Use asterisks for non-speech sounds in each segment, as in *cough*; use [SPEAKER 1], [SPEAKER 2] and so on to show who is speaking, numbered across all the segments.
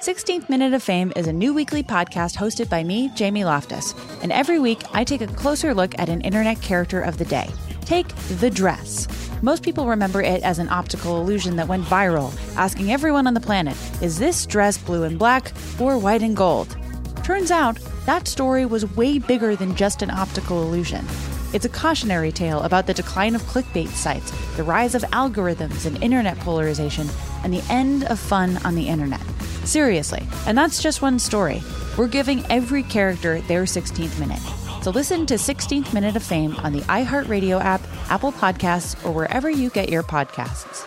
[SPEAKER 1] 16th Minute of Fame is a new weekly podcast hosted by me, Jamie Loftus. And every week, I take a closer look at an internet character of the day. Take The Dress. Most people remember it as an optical illusion that went viral, asking everyone on the planet, is this dress blue and black or white and gold? Turns out, that story was way bigger than just an optical illusion. It's a cautionary tale about the decline of clickbait sites, the rise of algorithms and internet polarization, and the end of fun on the internet. Seriously, and that's just one story. We're giving every character their 16th minute. So listen to 16th Minute of Fame on the iHeartRadio app, Apple Podcasts, or wherever you get your podcasts.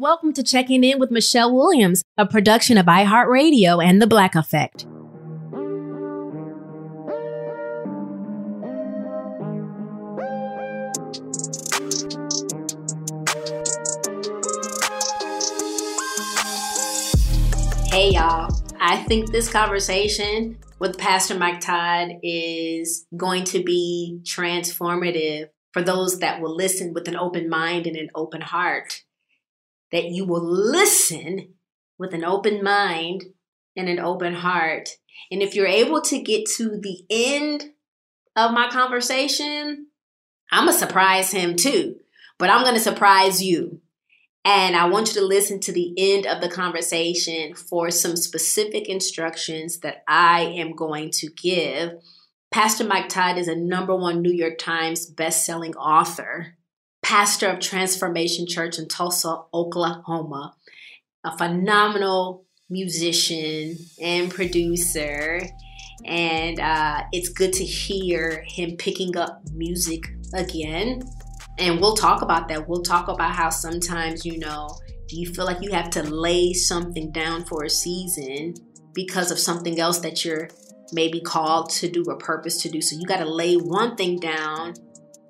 [SPEAKER 2] Welcome to Checking In with Michelle Williams, a production of iHeartRadio and The Black Effect.
[SPEAKER 3] Hey, y'all. I think this conversation with Pastor Mike Todd is going to be transformative for those that will listen with an open mind and an open heart. That you will listen with an open mind and an open heart. And if you're able to get to the end of my conversation, I'm going to surprise him too, but I'm going to surprise you. And I want you to listen to the end of the conversation for some specific instructions that I am going to give. Pastor Mike Todd is a number one New York Times best-selling author, pastor of Transformation Church in Tulsa, Oklahoma, a phenomenal musician and producer. And uh, it's good to hear him picking up music again and we'll talk about that. We'll talk about how sometimes, you know, do you feel like you have to lay something down for a season because of something else that you're maybe called to do or purpose to do? So you got to lay one thing down,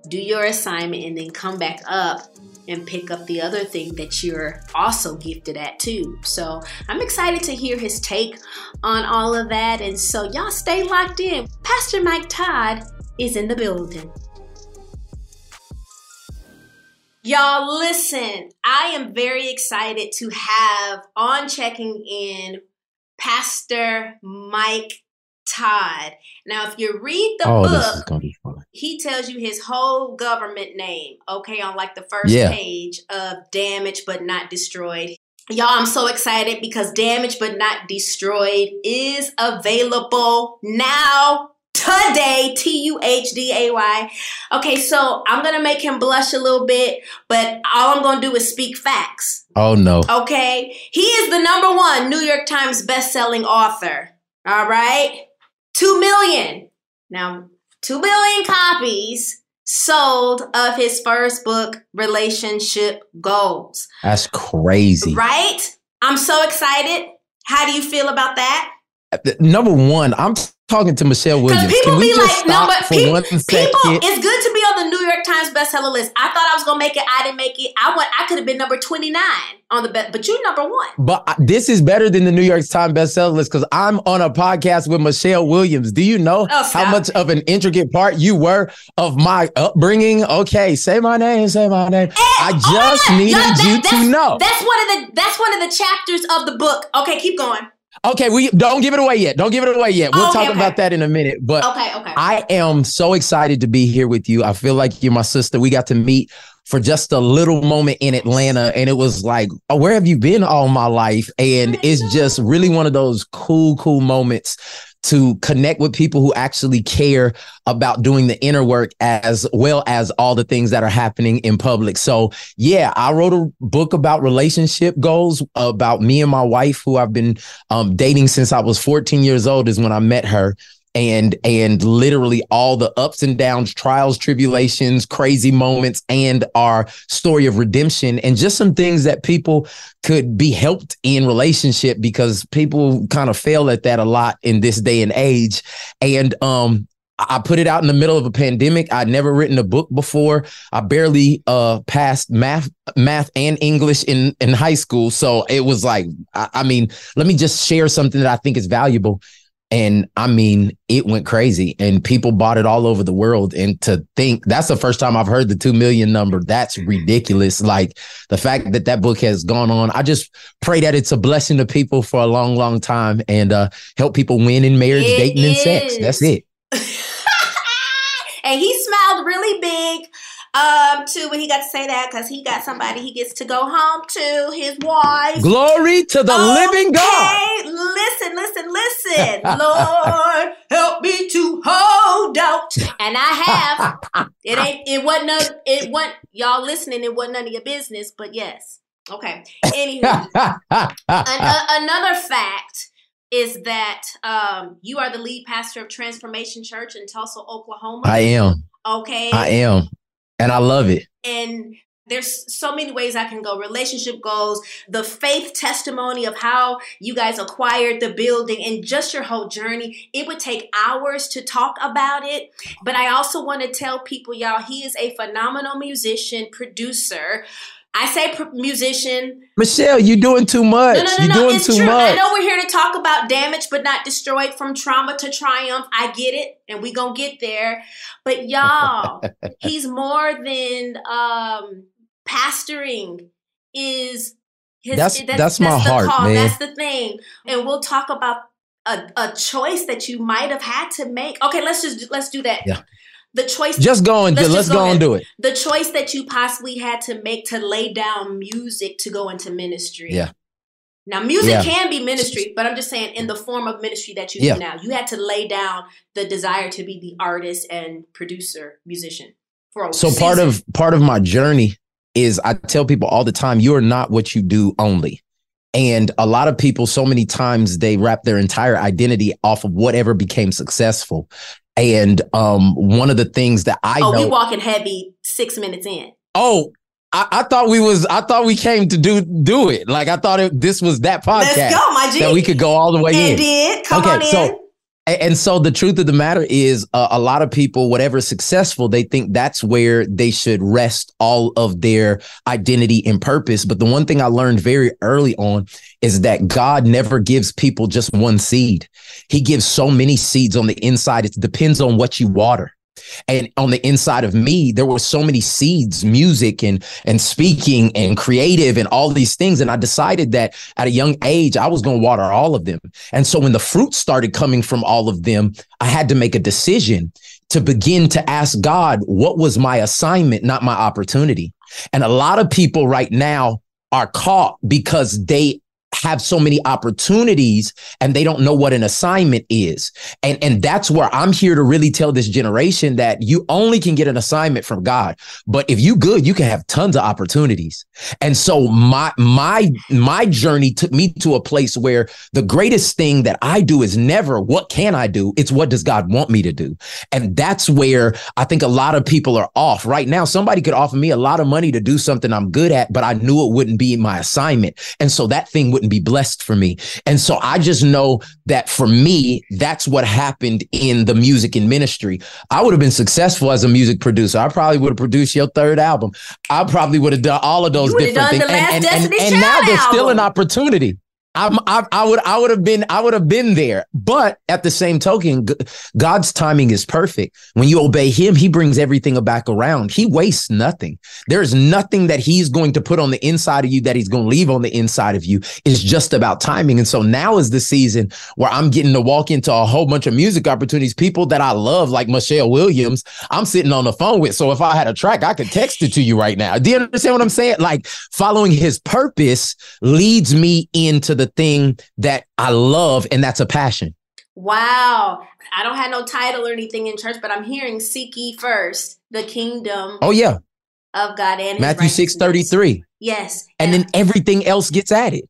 [SPEAKER 3] do your assignment, and then come back up and pick up the other thing that you're also gifted at too. So I'm excited to hear his take on all of that. And so y'all stay locked in. Pastor Mike Todd is in the building. Y'all, listen, I am very excited to have on checking in Pastor Mike Todd. Now, if you read the
[SPEAKER 4] oh,
[SPEAKER 3] book,
[SPEAKER 4] gonna be fun.
[SPEAKER 3] He tells you his whole government name, okay, on like the first
[SPEAKER 4] Yeah.
[SPEAKER 3] page of Damaged But Not Destroyed. Y'all, I'm so excited because Damaged But Not Destroyed is available now. today, T U H D A Y. Okay, so I'm gonna make him blush a little bit, but all I'm gonna do is speak facts.
[SPEAKER 5] Oh no.
[SPEAKER 3] Okay, he is the number one New York Times best-selling author. All right, two million. Now, two billion copies sold of his first book, Relationship Goals.
[SPEAKER 5] That's crazy.
[SPEAKER 3] Right? I'm so excited. How do you feel about that?
[SPEAKER 5] Uh, number one, I'm talking to Michelle Williams.
[SPEAKER 3] People be like, no, but people, people, it's good to be on the New York Times bestseller list. I thought I was gonna make it. I didn't make it. I went. I could have been number 29 on the best, but you number one.
[SPEAKER 5] But this is better than the New York Times bestseller list because I'm on a podcast with Michelle Williams. Do you know oh, how much of an intricate part you were of my upbringing? Okay, say my name. Say my name. And, I just needed that, you to know.
[SPEAKER 3] That's one of the. That's one of the chapters of the book. Okay, keep going.
[SPEAKER 5] Okay, we don't give it away yet. Don't give it away yet. We'll okay, talk okay. about that in a minute. But
[SPEAKER 3] okay, okay.
[SPEAKER 5] I am so excited to be here with you. I feel like you're my sister. We got to meet for just a little moment in Atlanta, and it was like, oh, where have you been all my life? And it's just really one of those cool, cool moments to connect with people who actually care about doing the inner work as well as all the things that are happening in public. So, yeah, I wrote a book about relationship goals about me and my wife, who I've been um, dating since I was 14 years old, is when I met her and and literally all the ups and downs trials tribulations crazy moments and our story of redemption and just some things that people could be helped in relationship because people kind of fail at that a lot in this day and age and um I put it out in the middle of a pandemic. I'd never written a book before. I barely uh, passed math, math and English in in high school. So it was like, I, I mean, let me just share something that I think is valuable. And I mean, it went crazy and people bought it all over the world. And to think that's the first time I've heard the 2 million number. That's ridiculous. Like the fact that that book has gone on. I just pray that it's a blessing to people for a long, long time and uh, help people win in marriage, it dating, is. and sex. That's it. *laughs*
[SPEAKER 3] and he smiled really big um, too, when he got to say that because he got somebody he gets to go home to, his wife.
[SPEAKER 5] Glory to the okay. living God.
[SPEAKER 3] Listen, listen, listen. *laughs* Lord, help me to hold out. And I have. *laughs* It ain't. It wasn't. None, it wasn't. Y'all listening. It wasn't none of your business. But yes. Okay. Anywho, *laughs* an, uh, another fact is that um, you are the lead pastor of Transformation Church in Tulsa, Oklahoma.
[SPEAKER 5] I am.
[SPEAKER 3] Okay.
[SPEAKER 5] I am. And I love it.
[SPEAKER 3] And there's so many ways I can go. Relationship goals, the faith testimony of how you guys acquired the building, and just your whole journey. It would take hours to talk about it. But I also want to tell people, y'all, he is a phenomenal musician, producer. I say pr- musician.
[SPEAKER 5] Michelle, you're doing too much. No, no, no, you're no. doing
[SPEAKER 3] it's
[SPEAKER 5] too
[SPEAKER 3] true.
[SPEAKER 5] much.
[SPEAKER 3] I know we're here to talk about damage but not destroyed from trauma to triumph. I get it, and we gonna get there. But y'all, *laughs* he's more than um pastoring is
[SPEAKER 5] his that's that's, that's my heart, call. man.
[SPEAKER 3] That's the thing. And we'll talk about a, a choice that you might have had to make. Okay, let's just let's do that.
[SPEAKER 5] Yeah
[SPEAKER 3] the choice
[SPEAKER 5] just go and let's, let's go, go and do it
[SPEAKER 3] the choice that you possibly had to make to lay down music to go into ministry
[SPEAKER 5] yeah
[SPEAKER 3] now music yeah. can be ministry but i'm just saying in the form of ministry that you yeah. do now you had to lay down the desire to be the artist and producer musician for a
[SPEAKER 5] so
[SPEAKER 3] season.
[SPEAKER 5] part of part of my journey is i tell people all the time you are not what you do only and a lot of people, so many times, they wrap their entire identity off of whatever became successful. And um, one of the things that I
[SPEAKER 3] oh,
[SPEAKER 5] know,
[SPEAKER 3] we walking heavy six minutes in.
[SPEAKER 5] Oh, I, I, thought we was I thought we came to do do it. Like I thought it, this was that podcast
[SPEAKER 3] Let's go, my G.
[SPEAKER 5] that we could go all the way
[SPEAKER 3] and
[SPEAKER 5] in.
[SPEAKER 3] Did come okay, on in.
[SPEAKER 5] so and so the truth of the matter is, uh, a lot of people, whatever successful, they think that's where they should rest all of their identity and purpose. But the one thing I learned very early on is that God never gives people just one seed. He gives so many seeds on the inside. It depends on what you water. And on the inside of me, there were so many seeds, music and and speaking and creative and all these things. And I decided that at a young age, I was going to water all of them. And so when the fruit started coming from all of them, I had to make a decision to begin to ask God, what was my assignment, not my opportunity? And a lot of people right now are caught because they have so many opportunities and they don't know what an assignment is. And and that's where I'm here to really tell this generation that you only can get an assignment from God. But if you good, you can have tons of opportunities. And so my my my journey took me to a place where the greatest thing that I do is never what can I do? It's what does God want me to do? And that's where I think a lot of people are off. Right now somebody could offer me a lot of money to do something I'm good at, but I knew it wouldn't be my assignment. And so that thing wouldn't be blessed for me. And so I just know that for me, that's what happened in the music and ministry. I would have been successful as a music producer. I probably would have produced your third album. I probably would have done all of those different things. and, and, and, and now there's still an opportunity. I'm, I, I would, I would have been, I would have been there. But at the same token, God's timing is perfect. When you obey Him, He brings everything back around. He wastes nothing. There's nothing that He's going to put on the inside of you that He's going to leave on the inside of you. It's just about timing. And so now is the season where I'm getting to walk into a whole bunch of music opportunities, people that I love, like Michelle Williams. I'm sitting on the phone with. So if I had a track, I could text it to you right now. Do you understand what I'm saying? Like following His purpose leads me into the thing that I love, and that's a passion.
[SPEAKER 3] Wow. I don't have no title or anything in church, but I'm hearing seek ye first the kingdom.
[SPEAKER 5] Oh yeah.
[SPEAKER 3] Of God and
[SPEAKER 5] Matthew 6 33.
[SPEAKER 3] Yes.
[SPEAKER 5] And, and then everything else gets added.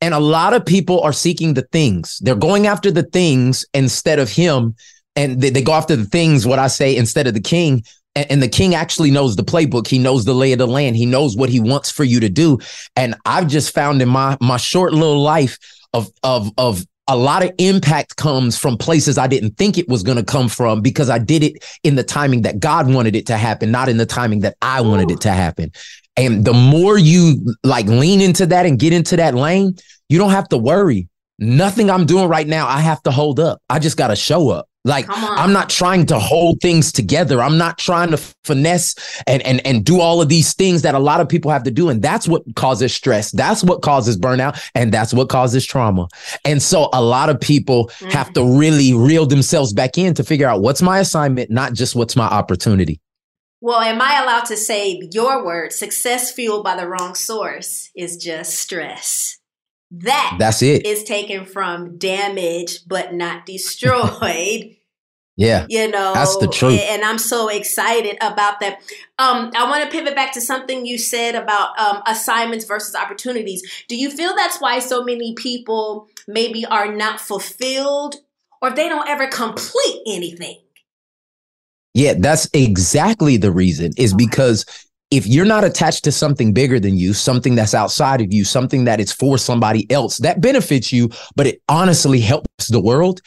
[SPEAKER 5] And a lot of people are seeking the things. They're going after the things instead of him. And they, they go after the things, what I say, instead of the king and, the king actually knows the playbook. He knows the lay of the land. He knows what he wants for you to do. And I've just found in my my short little life of of of a lot of impact comes from places I didn't think it was going to come from because I did it in the timing that God wanted it to happen, not in the timing that I wanted Ooh. it to happen. And the more you like lean into that and get into that lane, you don't have to worry. Nothing I'm doing right now, I have to hold up. I just got to show up. Like I'm not trying to hold things together. I'm not trying to finesse and and and do all of these things that a lot of people have to do and that's what causes stress. That's what causes burnout and that's what causes trauma. And so a lot of people mm. have to really reel themselves back in to figure out what's my assignment, not just what's my opportunity.
[SPEAKER 3] Well, am I allowed to say your word, success fueled by the wrong source is just stress? That
[SPEAKER 5] that's it.
[SPEAKER 3] Is taken from damage but not destroyed. *laughs*
[SPEAKER 5] yeah.
[SPEAKER 3] You know,
[SPEAKER 5] that's the truth.
[SPEAKER 3] And I'm so excited about that. Um, I want to pivot back to something you said about um, assignments versus opportunities. Do you feel that's why so many people maybe are not fulfilled or they don't ever complete anything?
[SPEAKER 5] Yeah, that's exactly the reason is okay. because if you're not attached to something bigger than you, something that's outside of you, something that is for somebody else that benefits you, but it honestly helps the world,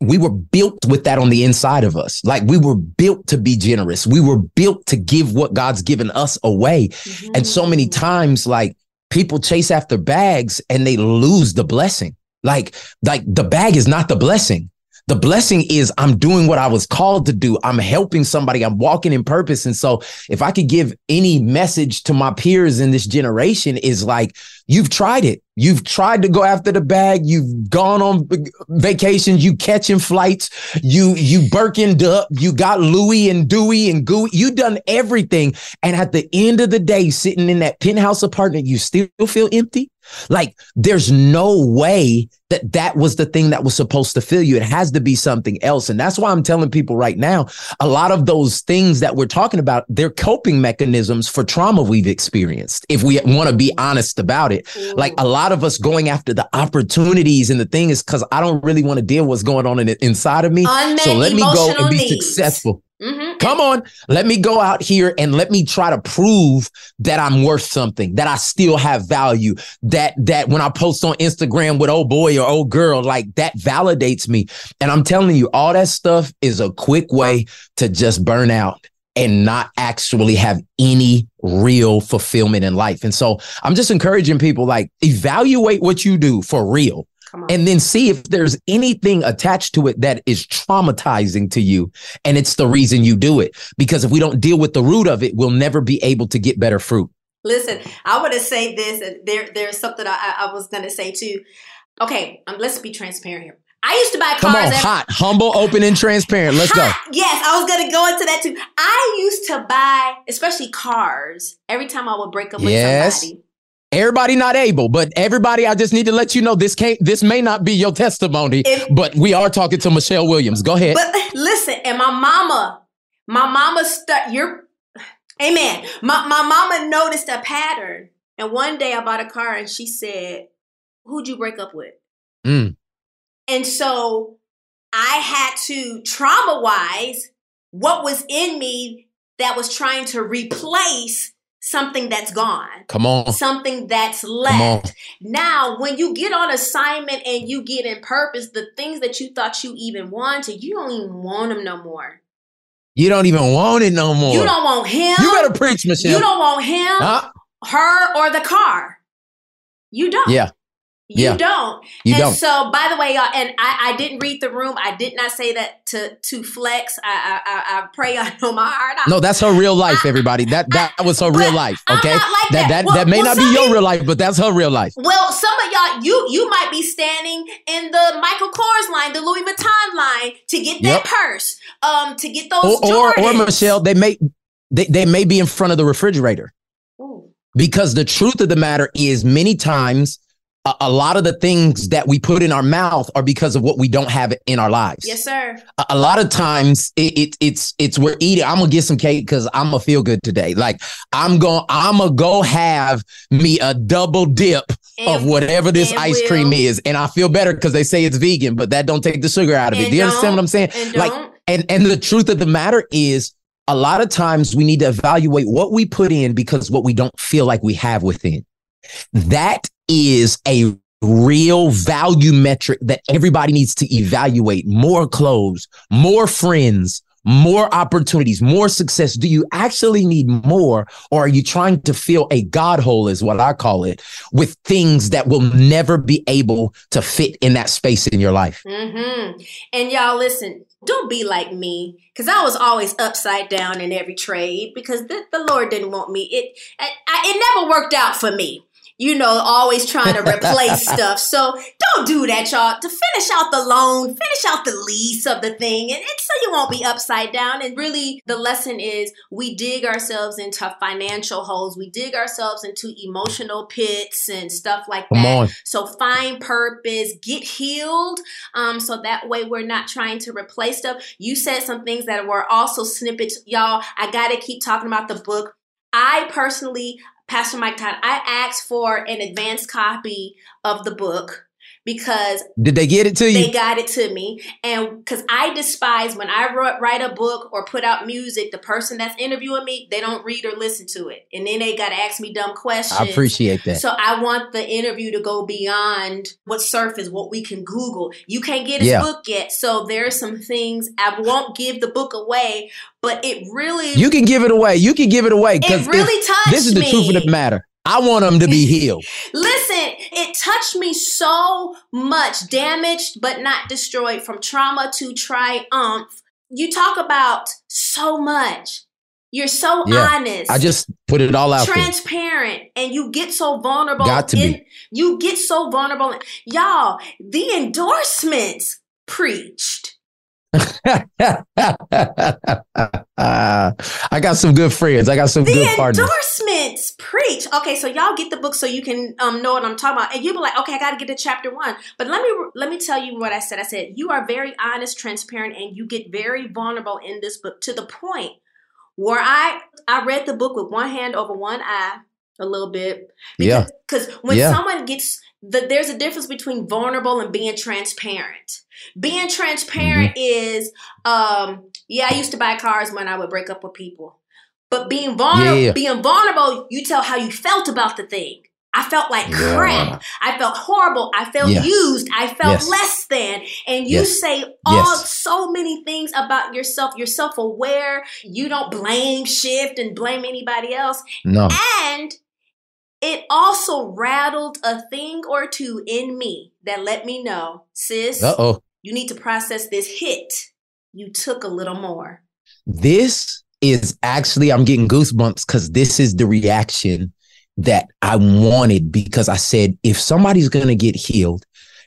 [SPEAKER 5] we were built with that on the inside of us. Like we were built to be generous. We were built to give what God's given us away. Mm-hmm. And so many times, like people chase after bags and they lose the blessing. Like, like the bag is not the blessing. The blessing is I'm doing what I was called to do. I'm helping somebody. I'm walking in purpose. And so if I could give any message to my peers in this generation is like, you've tried it. You've tried to go after the bag. You've gone on vacations. You catching flights. You you Birkened up. You got Louis and Dewey and Gooey. You done everything. And at the end of the day, sitting in that penthouse apartment, you still feel empty. Like there's no way that that was the thing that was supposed to fill you. It has to be something else. And that's why I'm telling people right now, a lot of those things that we're talking about, they're coping mechanisms for trauma we've experienced. If we want to be honest about it, mm-hmm. like a lot of us going after the opportunities and the thing is because I don't really want to deal with what's going on in, inside of me.
[SPEAKER 3] Unmet
[SPEAKER 5] so let me go and be
[SPEAKER 3] needs.
[SPEAKER 5] successful. Mm-hmm. Come on, let me go out here and let me try to prove that I'm worth something, that I still have value, that that when I post on Instagram with old boy or old girl, like that validates me. And I'm telling you, all that stuff is a quick way to just burn out and not actually have any real fulfillment in life. And so I'm just encouraging people like evaluate what you do for real and then see if there's anything attached to it that is traumatizing to you. And it's the reason you do it. Because if we don't deal with the root of it, we'll never be able to get better fruit.
[SPEAKER 3] Listen, I want to say this, and there, there's something I, I was going to say too. Okay, um, let's be transparent here. I used to buy cars.
[SPEAKER 5] Come on, every- hot, humble, open, and transparent. Let's hot.
[SPEAKER 3] go. Yes, I was going to go into that too. I used to buy, especially cars, every time I would break up with yes. somebody
[SPEAKER 5] Everybody not able, but everybody, I just need to let you know this can't. This may not be your testimony, if, but we are talking to Michelle Williams. Go ahead.
[SPEAKER 3] But *laughs* listen, and my mama, my mama, st- you're, amen. My my mama noticed a pattern, and one day I bought a car, and she said, "Who'd you break up with?"
[SPEAKER 5] Mm.
[SPEAKER 3] And so I had to trauma wise what was in me that was trying to replace something that's gone.
[SPEAKER 5] Come on.
[SPEAKER 3] Something that's left. Now, when you get on assignment and you get in purpose, the things that you thought you even wanted, you don't even want them no more.
[SPEAKER 5] You don't even want it no more.
[SPEAKER 3] You don't want him.
[SPEAKER 5] You better preach, Michelle.
[SPEAKER 3] You don't want him, huh? her, or the car. You don't.
[SPEAKER 5] Yeah.
[SPEAKER 3] You
[SPEAKER 5] yeah.
[SPEAKER 3] don't.
[SPEAKER 5] You
[SPEAKER 3] and
[SPEAKER 5] don't.
[SPEAKER 3] so, by the way, y'all, and I, I didn't read the room. I did not say that to to flex. I I, I pray *laughs* I know my heart.
[SPEAKER 5] no, that's her real life, everybody. That that I, was her real life. Okay,
[SPEAKER 3] like
[SPEAKER 5] that
[SPEAKER 3] that
[SPEAKER 5] that,
[SPEAKER 3] well,
[SPEAKER 5] that may
[SPEAKER 3] well,
[SPEAKER 5] not be your real life, but that's her real life.
[SPEAKER 3] Well, some of y'all, you you might be standing in the Michael Kors line, the Louis Vuitton line, to get that
[SPEAKER 5] Yep.
[SPEAKER 3] purse, um, to get those
[SPEAKER 5] Or, or or Michelle, they may they, they may be in front of the refrigerator.
[SPEAKER 3] Ooh.
[SPEAKER 5] Because the truth of the matter is, many times, a, a lot of the things that we put in our mouth are because of what we don't have in our lives.
[SPEAKER 3] Yes, sir.
[SPEAKER 5] A, a lot of times, it, it, it's it's we're eating. I'm gonna get some cake because I'm gonna feel good today. Like I'm gonna I'm gonna go have me a double dip of whatever this
[SPEAKER 3] and
[SPEAKER 5] ice
[SPEAKER 3] will-
[SPEAKER 5] cream is, and I feel better because they say it's vegan, but that don't take the sugar out of it. Do you understand what I'm saying?
[SPEAKER 3] and
[SPEAKER 5] Like, and and the truth of the matter is a lot of times we need to evaluate what we put in because what we don't feel like we have within that is a real value metric that everybody needs to evaluate more clothes more friends more opportunities more success do you actually need more or are you trying to fill a god hole is what i call it with things that will never be able to fit in that space in your life
[SPEAKER 3] Mm-hmm. And y'all, listen, don't be like me, because I was always upside down in every trade because the, the Lord didn't want me. It I, I, it never worked out for me. You know, always trying to replace *laughs* stuff. So don't do that, y'all. To finish out the loan, finish out the lease of the thing, and, and so you won't be upside down. And really, the lesson is we dig ourselves into financial holes. We dig ourselves into emotional pits and stuff like
[SPEAKER 5] Come
[SPEAKER 3] that.
[SPEAKER 5] on.
[SPEAKER 3] So find purpose, get healed. Um, so that way we're not trying to replace stuff. You said some things that were also snippets. Y'all, I gotta keep talking about the book. I personally, Pastor Mike Todd, I asked for an advanced copy of the book because
[SPEAKER 5] did they get it to you
[SPEAKER 3] they got it to me and because i despise when i write a book or put out music the person that's interviewing me they don't read or listen to it and then they got to ask me dumb questions
[SPEAKER 5] i appreciate that
[SPEAKER 3] so I want the interview to go beyond what surface, what we can Google. You can't get his
[SPEAKER 5] Yeah.
[SPEAKER 3] book yet, so there are some things I won't give the book away, but it really,
[SPEAKER 5] You can give it away. You can give it away because
[SPEAKER 3] it really touched
[SPEAKER 5] this is the truth of the matter. I want them to be *laughs* healed.
[SPEAKER 3] Listen, it touched me so much, damaged but not destroyed, from trauma to triumph. You talk about so much. You're so
[SPEAKER 5] Yeah.
[SPEAKER 3] honest.
[SPEAKER 5] I just put it all out there.
[SPEAKER 3] transparent and you get so vulnerable
[SPEAKER 5] Got to be.
[SPEAKER 3] you get so vulnerable y'all the endorsements preached *laughs*
[SPEAKER 5] I got some good friends. I got some
[SPEAKER 3] the
[SPEAKER 5] good partners.
[SPEAKER 3] endorsements preach okay so y'all get the book so you can um, know what i'm talking about and you'll be like okay i gotta get to chapter one but let me let me tell you what i said i said you are very honest transparent and you get very vulnerable in this book to the point where i i read the book with one hand over one eye a little bit
[SPEAKER 5] Yeah.
[SPEAKER 3] because when
[SPEAKER 5] Yeah.
[SPEAKER 3] someone gets the, there's a difference between vulnerable and being transparent being transparent
[SPEAKER 5] Mm-hmm.
[SPEAKER 3] is um yeah i used to buy cars when i would break up with people but being vulnerable
[SPEAKER 5] Yeah.
[SPEAKER 3] being vulnerable you tell how you felt about the thing i felt like
[SPEAKER 5] Yeah.
[SPEAKER 3] crap i felt horrible i felt
[SPEAKER 5] Yeah.
[SPEAKER 3] used i felt
[SPEAKER 5] Yes.
[SPEAKER 3] less than and you
[SPEAKER 5] Yes.
[SPEAKER 3] say all
[SPEAKER 5] Yes.
[SPEAKER 3] so many things about yourself you're self-aware you don't blame shift and blame anybody else
[SPEAKER 5] No.
[SPEAKER 3] and it also rattled a thing or two in me that let me know, sis,
[SPEAKER 5] Uh oh.
[SPEAKER 3] you need to process this hit. You took a little more.
[SPEAKER 5] This is actually, I'm getting goosebumps because this is the reaction that I wanted because I said, if somebody's going to get healed,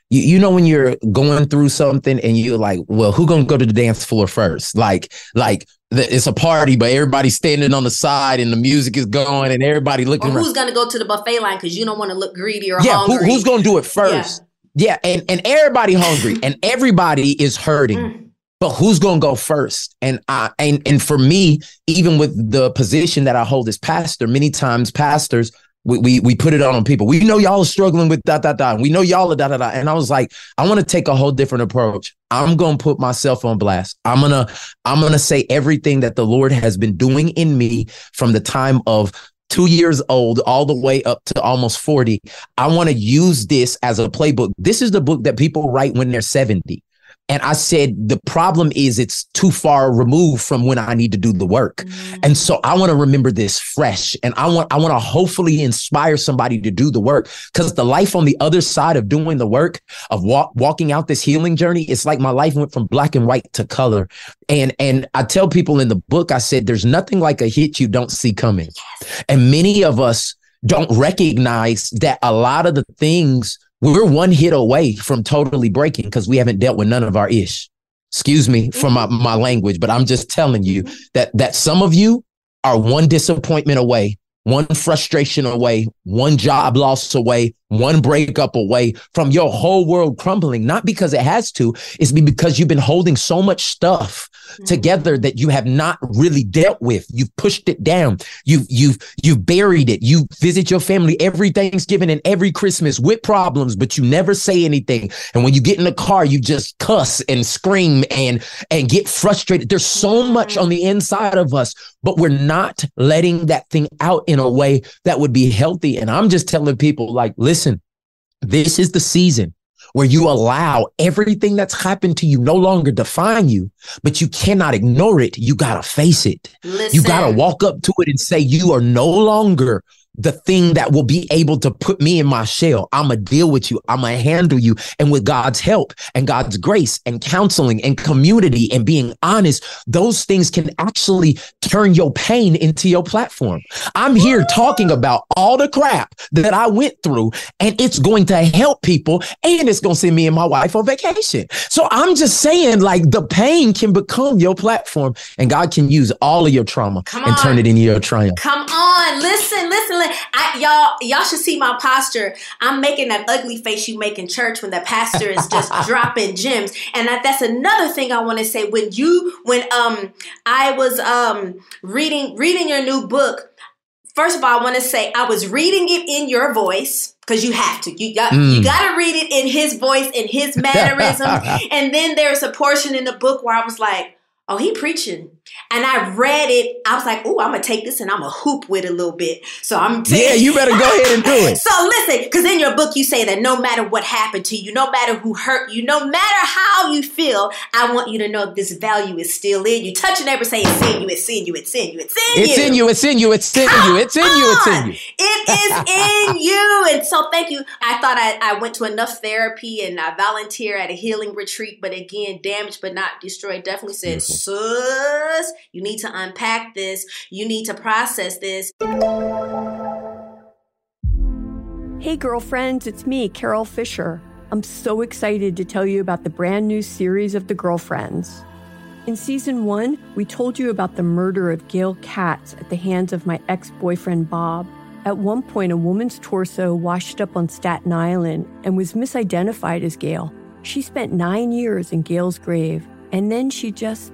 [SPEAKER 5] you, you know, when you're going through something and you're like, well, who going to go to the dance floor first? Like, like, it's a party, but everybody's standing on the side and the music is going and everybody looking.
[SPEAKER 3] Or who's gonna go to the buffet line because you don't want to look greedy or
[SPEAKER 5] yeah, who, who's gonna do it first? Yeah, and and everybody hungry and everybody is hurting.
[SPEAKER 3] Mm.
[SPEAKER 5] But who's gonna go first? And I and and for me, even with the position that I hold as pastor, many times pastors we, we we put it on people. We know y'all are struggling with da da da. We know y'all are da da da. And I was like, I want to take a whole different approach. I'm gonna put myself on blast. I'm gonna I'm gonna say everything that the Lord has been doing in me from the time of two years old all the way up to almost 40. I want to use this as a playbook. This is the book that people write when they're 70. And I said, the problem is it's too far removed from when I need to do the work. Mm. And so I want to remember this fresh and I want, I want to hopefully inspire somebody to do the work because the life on the other side of doing the work of walk, walking out this healing journey, it's like my life went from black and white to color. And, and I tell people in the book, I said, there's nothing like a hit you don't see coming. And many of us don't recognize that a lot of the things we're one hit away from totally breaking because we haven't dealt with none of our ish. Excuse me for my, mm-hmm. my language, but I'm just telling you that that some of you are one disappointment away, one frustration away, one job loss away, one breakup away from your whole world crumbling, not because it has to, it's because you've been holding so much stuff mm-hmm. together that you have not really dealt with. You've pushed it down. You've, you've, you've buried it. You visit your family every Thanksgiving and every Christmas with problems, but you never say anything. And when you get in the car, you just cuss and scream and, and get frustrated. There's so much on the inside of us, but we're not letting that thing out in a way that would be healthy. And I'm just telling people like, listen, this is the season where you allow everything that's happened to you no longer define you, but you cannot ignore it. You got to face it. Listen. You got to walk up to it and say, you are no longer the thing that will be able to put me in my shell. I'm going to deal with you. I'm going to handle you. And with God's help and God's grace and counseling and community and being honest, those things can actually turn your pain into your platform. I'm here talking about all the crap that I went through and it's going to help people and it's going to send me and my wife on vacation. So I'm just saying like the pain can become your platform and God can use all of your trauma Come and on. turn it into your triumph.
[SPEAKER 3] Come on. Listen, listen, listen. I, y'all, y'all should see my posture. I'm making that ugly face you make in church when the pastor is just *laughs* dropping gems. And that, that's another thing I want to say. When you, when um, I was um reading reading your new book. First of all, I want to say I was reading it in your voice because you have to. You got mm. you got to read it in his voice, in his mannerisms. *laughs* and then there's a portion in the book where I was like, "Oh, he preaching." And I read it. I was like, "Oh, I'm gonna take this and I'm gonna hoop with it a little bit." So I'm
[SPEAKER 5] t- yeah. You better go ahead and do *laughs* it.
[SPEAKER 3] so listen, because in your book you say that no matter what happened to you, no matter who hurt you, no matter how you feel, I want you to know this value is still in you. Touch your neighbor, say it's in you, it's in you, it's in you, it's in
[SPEAKER 5] you. It's in you. It's in you. It's in you. It's in you. It's in you.
[SPEAKER 3] It is in *laughs* you. And so thank you. I thought I, I went to enough therapy and I volunteer at a healing retreat, but again, damaged but not destroyed. Definitely said, sus you need to unpack this. You need to process this.
[SPEAKER 6] Hey, girlfriends, it's me, Carol Fisher. I'm so excited to tell you about the brand new series of The Girlfriends. In season one, we told you about the murder of Gail Katz at the hands of my ex boyfriend Bob. At one point, a woman's torso washed up on Staten Island and was misidentified as Gail. She spent nine years in Gail's grave, and then she just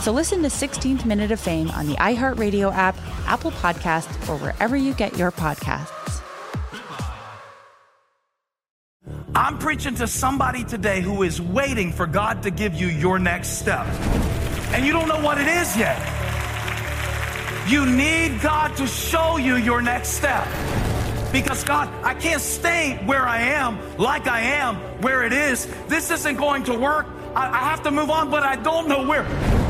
[SPEAKER 1] So listen to 16th Minute of Fame on the iHeartRadio app, Apple Podcasts, or wherever you get your podcasts.
[SPEAKER 7] I'm preaching to somebody today who is waiting for God to give you your next step. And you don't know what it is yet. You need God to show you your next step. Because God, I can't stay where I am, like I am, where it is. This isn't going to work. I, I have to move on, but I don't know where.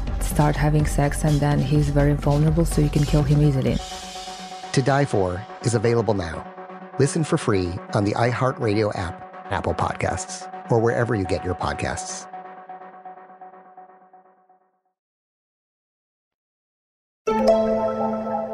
[SPEAKER 8] start having sex and then he's very vulnerable so you can kill him easily.
[SPEAKER 9] To Die For is available now. Listen for free on the iHeartRadio app, Apple Podcasts, or wherever you get your podcasts.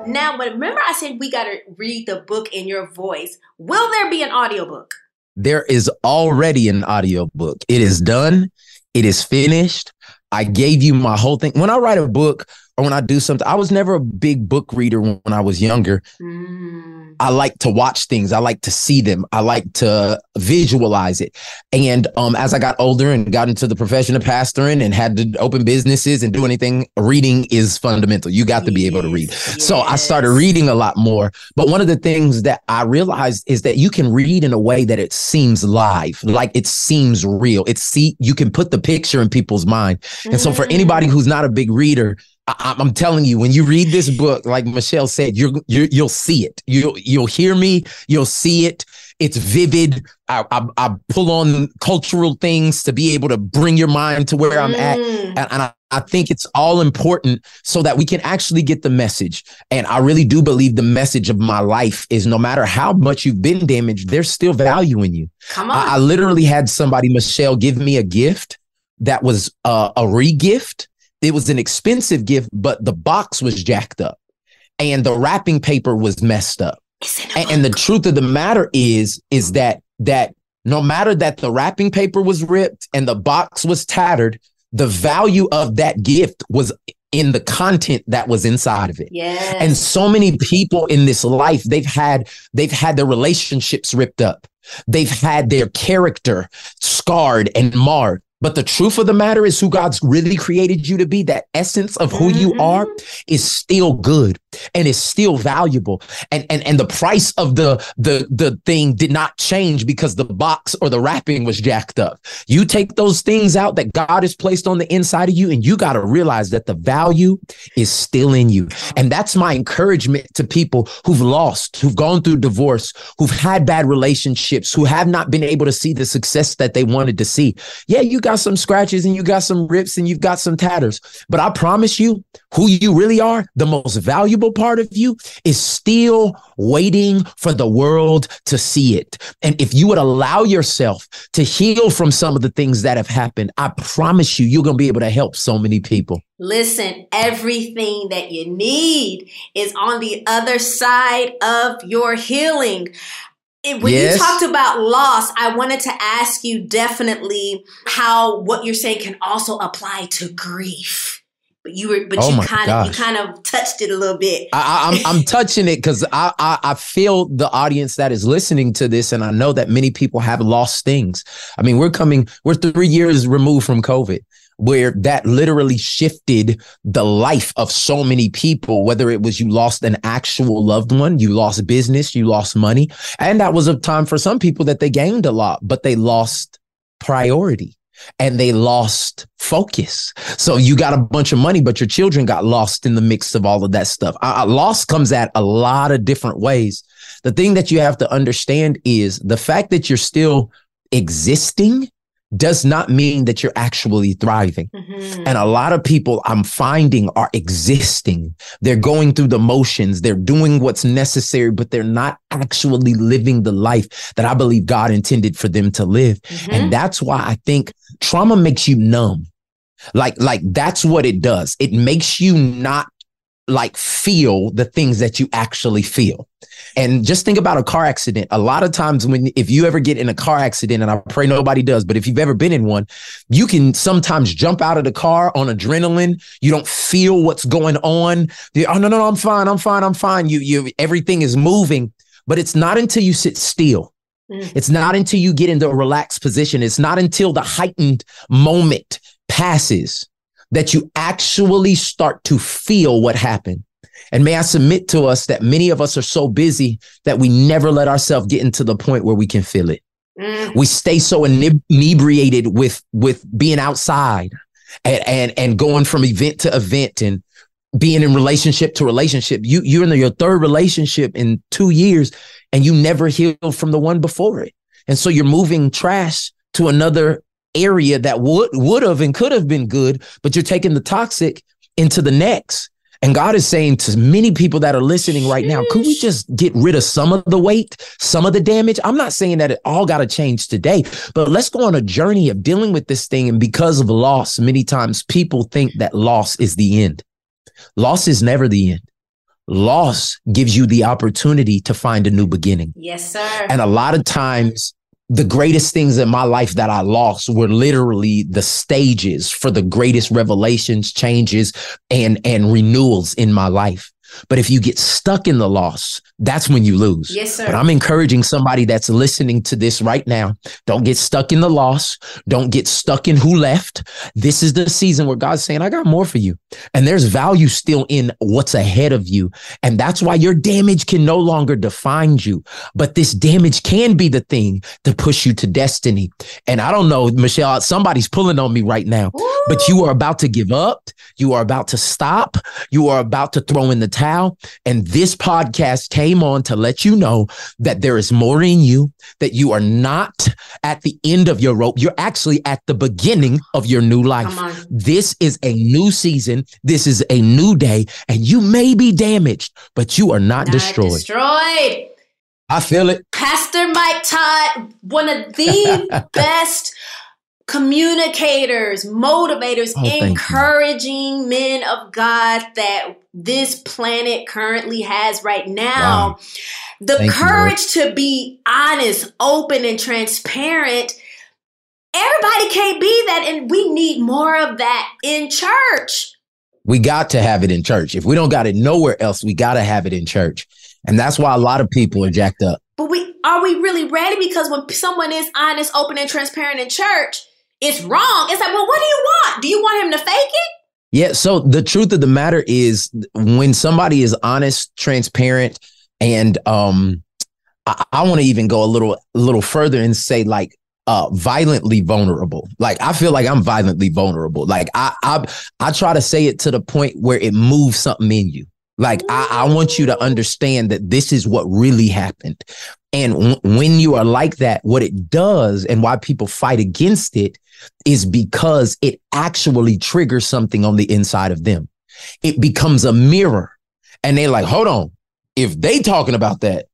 [SPEAKER 3] Now, but remember I said we got to read the book in your voice. Will there be an audiobook?
[SPEAKER 5] There is already an audiobook. It is done. It is finished. I gave you my whole thing. When I write a book or when I do something, I was never a big book reader when, I was younger. Mm. I like to watch things. I like to see them. I like to visualize it. And um, as I got older and got into the profession of pastoring and had to open businesses and do anything, reading is fundamental. You got to be able to read. Yes. So I started reading a lot more. But one of the things that I realized is that you can read in a way that it seems live, like it seems real. It's see, you can put the picture in people's mind. And so for anybody mm. who's not a big reader, I, am telling you, when you read this book, like Michelle said, you're, you you'll see it. You'll you'll hear me. You'll see it. It's vivid. I, I, I pull on cultural things to be able to bring your mind to where I'm at,
[SPEAKER 3] Mm.
[SPEAKER 5] and, and I, I think it's all important so that we can actually get the message. And I really do believe the message of my life is no matter how much you've been damaged, there's still value in you.
[SPEAKER 3] Come on.
[SPEAKER 5] I, I literally had somebody, Michelle, give me a gift that was uh, a re-gift. It was an expensive gift, but the box was jacked up and the wrapping paper was messed up. And, and the truth of the matter is, is that that no matter that the wrapping paper was ripped and the box was tattered, the value of that gift was in the content that was inside of it.
[SPEAKER 3] Yes.
[SPEAKER 5] And so many people in this life, they've had they've had their relationships ripped up. They've had their character scarred and marred. But the truth of the matter is who God's really created you to be, that essence of who you mm-hmm. are is still good and is still valuable. And and and the price of the the the thing did not change because the box or the wrapping was jacked up. You take those things out that God has placed on the inside of you and you got to realize that the value is still in you. And that's my encouragement to people who've lost, who've gone through divorce, who've had bad relationships, who have not been able to see the success that they wanted to see. Yeah, you got some scratches and you got some rips and you've got some tatters, but I promise you, who you really are, the most valuable part of you is still waiting for the world to see it. And if you would allow yourself to heal from some of the things that have happened, I promise you, you're going to be able to help so many people.
[SPEAKER 3] Listen, everything that you need is on the other side of your healing. When
[SPEAKER 5] Yes.
[SPEAKER 3] you talked about loss, I wanted to ask you definitely how what you're saying can also apply to grief. But you were, but
[SPEAKER 5] Oh
[SPEAKER 3] you kind of, you kind of touched it a little bit.
[SPEAKER 5] I, I, I'm I'm touching it because I, I I feel the audience that is listening to this, and I know that many people have lost things. I mean, we're coming, we're three years removed from COVID, where that literally shifted the life of so many people. Whether it was you lost an actual loved one, you lost business, you lost money, and that was a time for some people that they gained a lot, but they lost priority and they lost focus. So you got a bunch of money, but your children got lost in the mix of all of that stuff. Uh, uh, loss comes at a lot of different ways. The thing that you have to understand is the fact that you're still existing does not mean that you're actually thriving. Mm-hmm. And a lot of people I'm finding are existing. They're going through the motions. They're doing what's necessary, but they're not actually living the life that I believe God intended for them to live. Mm-hmm. And that's why I think trauma makes you numb. Like, like that's what it does. It makes you not like feel the things that you actually feel. And just think about a car accident. A lot of times when if you ever get in a car accident and I pray nobody does, but if you've ever been in one, you can sometimes jump out of the car on adrenaline. You don't feel what's going on. You- oh no no no, I'm fine. I'm fine. I'm fine. You you everything is moving, but it's not until you sit still. Mm. It's not until you get into a relaxed position. It's not until the heightened moment passes that you actually start to feel what happened. And may I submit to us that many of us are so busy that we never let ourselves get into the point where we can feel it. Mm. We stay so ineb- inebriated with with being outside and, and and going from event to event and being in relationship to relationship. You you're in your third relationship in two years and you never healed from the one before it. And so you're moving trash to another area that would would have and could have been good, but you're taking the toxic into the next. And God is saying to many people that are listening right now, could we just get rid of some of the weight, some of the damage? I'm not saying that it all got to change today, but let's go on a journey of dealing with this thing. And because of loss, many times people think that loss is the end. Loss is never the end. Loss gives you the opportunity to find a new beginning.
[SPEAKER 3] Yes, sir.
[SPEAKER 5] And a lot of times, the greatest things in my life that I lost were literally the stages for the greatest revelations, changes, and and renewals in my life. But if you get stuck in the loss, that's when you lose.
[SPEAKER 3] Yes, sir.
[SPEAKER 5] But I'm encouraging somebody that's listening to this right now. Don't get stuck in the loss. Don't get stuck in who left. This is the season where God's saying, I got more for you. And there's value still in what's ahead of you. And that's why your damage can no longer define you. But this damage can be the thing to push you to destiny. And I don't know, Michelle, somebody's pulling on me right now, Ooh. but you are about to give up. You are about to stop. You are about to throw in the towel. And this podcast came on to let you know that there is more in you, that you are not at the end of your rope. You're actually at the beginning of your new life. This is a new season. This is a new day, and you may be damaged, but you are not, not destroyed.
[SPEAKER 3] Destroyed.
[SPEAKER 5] I feel it.
[SPEAKER 3] Pastor Mike Todd, one of the *laughs* best communicators, motivators, oh, encouraging men of God that this planet currently has right now. Wow. The thank courage you, to be honest, open, and transparent. Everybody can't be that, and we need more of that in church.
[SPEAKER 5] We got to have it in church. If we don't got it nowhere else, we got to have it in church. And that's why a lot of people are jacked up.
[SPEAKER 3] But we are we really ready? Because when someone is honest, open, and transparent in church, it's wrong. It's like, well, what do you want? Do you want him to fake it?
[SPEAKER 5] Yeah. So the truth of the matter is, when somebody is honest, transparent, and um, I, I want to even go a little, a little further and say like uh violently vulnerable. Like I feel like I'm violently vulnerable. Like I I I try to say it to the point where it moves something in you. Like I, I want you to understand that this is what really happened. And w- when you are like that, what it does and why people fight against it is because it actually triggers something on the inside of them. It becomes a mirror. And they're like, hold on. If they talking about that,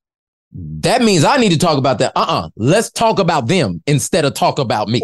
[SPEAKER 5] that means I need to talk about that. Uh-uh. Let's talk about them instead of talk about me.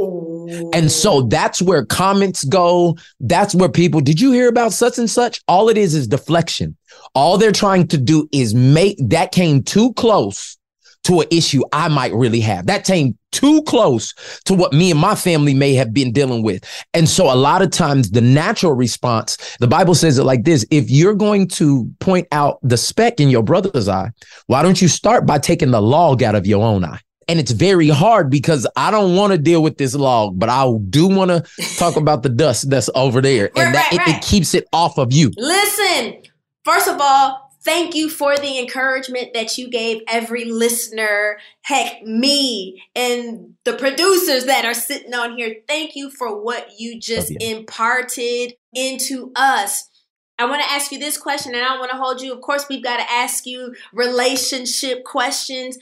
[SPEAKER 5] And so that's where comments go. That's where people, did you hear about such and such? All it is is deflection. All they're trying to do is make that came too close to an issue I might really have. That came too close to what me and my family may have been dealing with. And so a lot of times the natural response, the Bible says it like this, if you're going to point out the speck in your brother's eye, why don't you start by taking the log out of your own eye? And it's very hard because I don't want to deal with this log, but I do want to talk *laughs* about the dust that's over there. and that right, right. It, it keeps it off of you.
[SPEAKER 3] Listen, first of all, Thank you for the encouragement that you gave every listener, heck, me and the producers that are sitting on here. Thank you for what you just you. imparted into us. I want to ask you this question, and I want to hold you. Of course, we've got to ask you relationship questions.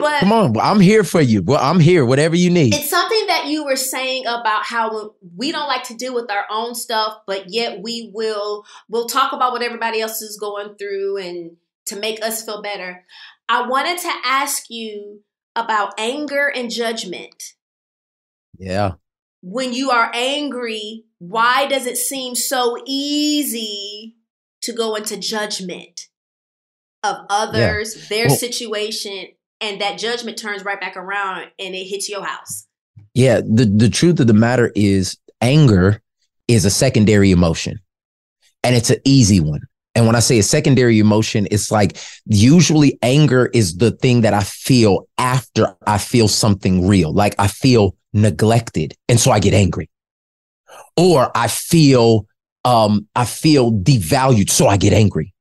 [SPEAKER 3] But
[SPEAKER 5] come on, I'm here for you. Well, I'm here, whatever you need.
[SPEAKER 3] It's something that you were saying about how we don't like to deal with our own stuff, but yet we will we'll talk about what everybody else is going through and to make us feel better. I wanted to ask you about anger and judgment.
[SPEAKER 5] Yeah.
[SPEAKER 3] When you are angry, why does it seem so easy to go into judgment of others, yeah. their well, situation, and that judgment turns right back around and it hits your house.
[SPEAKER 5] Yeah, the the truth of the matter is anger is a secondary emotion. And it's an easy one. And when I say a secondary emotion, it's like usually anger is the thing that I feel after I feel something real. Like I feel neglected. And so I get angry. Or I feel um I feel devalued. So I get angry.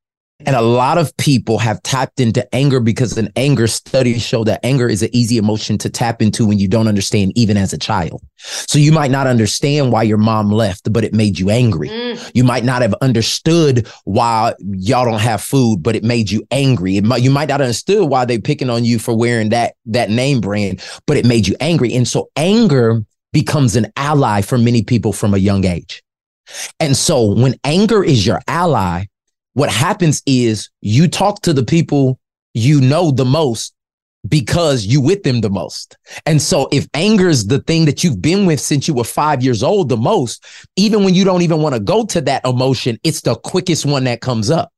[SPEAKER 5] And a lot of people have tapped into anger because an anger study show that anger is an easy emotion to tap into when you don't understand, even as a child. So you might not understand why your mom left, but it made you angry. Mm. You might not have understood why y'all don't have food, but it made you angry. It might, you might not have understood why they picking on you for wearing that, that name brand, but it made you angry. And so anger becomes an ally for many people from a young age. And so when anger is your ally, what happens is you talk to the people you know the most because you with them the most. And so if anger is the thing that you've been with since you were 5 years old the most, even when you don't even want to go to that emotion, it's the quickest one that comes up.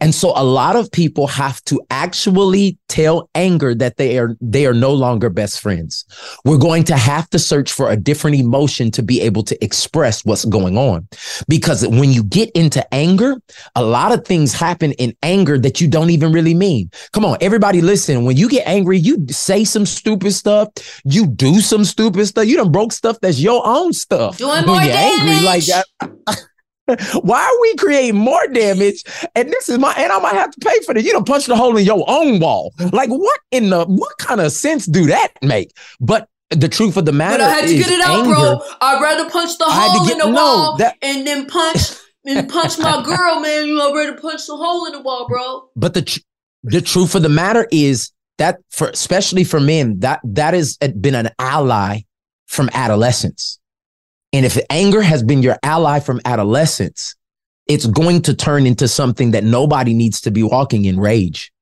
[SPEAKER 5] And so a lot of people have to actually tell anger that they are they are no longer best friends. We're going to have to search for a different emotion to be able to express what's going on. Because when you get into anger, a lot of things happen in anger that you don't even really mean. Come on, everybody listen, when you get angry, you say some stupid stuff, you do some stupid stuff, you done broke stuff that's your own stuff.
[SPEAKER 3] Doing more damage. Angry, like
[SPEAKER 5] that. *laughs* *laughs* Why are we creating more damage? And this is my, and I might have to pay for this. You don't punch the hole in your own wall. Like, what in the, what kind of sense do that make? But the truth of the matter but I had to get it out, anger. bro.
[SPEAKER 3] I'd rather punch the hole get, in the no, wall that, and then punch and punch my *laughs* girl, man. You know, rather punch the hole in the wall, bro.
[SPEAKER 5] But the the truth of the matter is that for especially for men, that that has been an ally from adolescence. And if anger has been your ally from adolescence, it's going to turn into something that nobody needs to be walking in rage.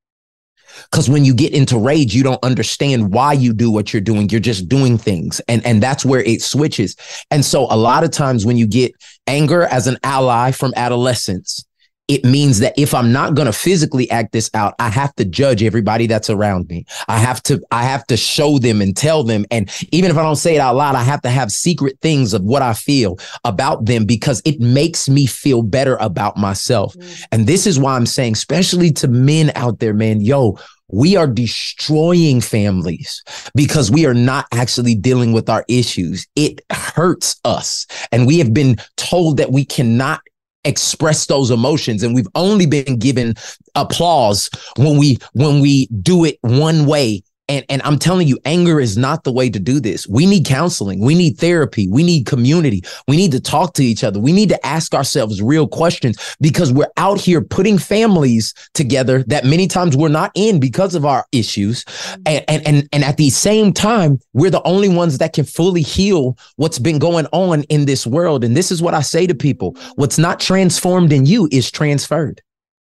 [SPEAKER 5] Because when you get into rage, you don't understand why you do what you're doing. You're just doing things. And, and that's where it switches. And so a lot of times when you get anger as an ally from adolescence, it means that if I'm not going to physically act this out, I have to judge everybody that's around me. I have to, I have to show them and tell them. And even if I don't say it out loud, I have to have secret things of what I feel about them because it makes me feel better about myself. Mm. And this is why I'm saying, especially to men out there, man, yo, we are destroying families because we are not actually dealing with our issues. It hurts us. And we have been told that we cannot express those emotions. And we've only been given applause when we when we do it one way and, and I'm telling you, anger is not the way to do this. We need counseling. We need therapy. We need community. We need to talk to each other. We need to ask ourselves real questions because we're out here putting families together that many times we're not in because of our issues. Mm-hmm. And, and, and, and at the same time, we're the only ones that can fully heal what's been going on in this world. And this is what I say to people. What's not transformed in you is transferred.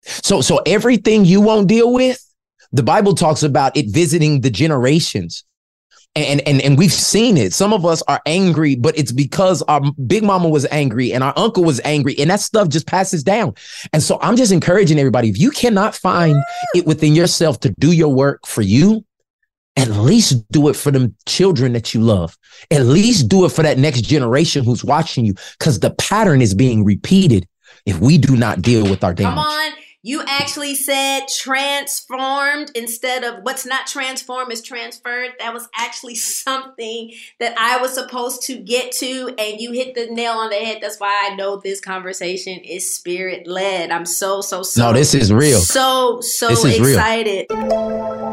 [SPEAKER 5] So, so everything you won't deal with, the Bible talks about it visiting the generations. And, and and we've seen it. Some of us are angry, but it's because our big mama was angry and our uncle was angry, and that stuff just passes down. And so I'm just encouraging everybody: if you cannot find it within yourself to do your work for you, at least do it for them children that you love. At least do it for that next generation who's watching you, because the pattern is being repeated if we do not deal with our damage.
[SPEAKER 3] Come on. You actually said transformed instead of what's not transformed is transferred. That was actually *laughs* something that I was supposed to get to, and you hit the nail on the head. That's why I know this conversation is spirit led. I'm so, so, so.
[SPEAKER 5] No, this is real.
[SPEAKER 3] So, so excited.
[SPEAKER 6] Real.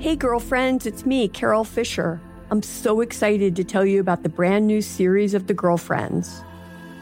[SPEAKER 6] Hey, girlfriends, it's me, Carol Fisher. I'm so excited to tell you about the brand new series of The Girlfriends.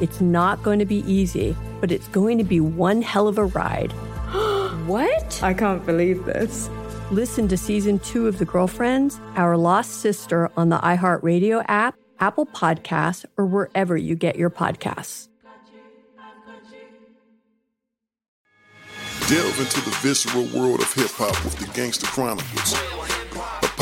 [SPEAKER 6] It's not going to be easy but it's going to be one hell of a ride. *gasps*
[SPEAKER 10] what? I can't believe this.
[SPEAKER 6] Listen to season two of The Girlfriends, Our Lost Sister on the iHeartRadio app, Apple Podcasts, or wherever you get your podcasts.
[SPEAKER 11] Delve into the visceral world of hip hop with the Gangster Chronicles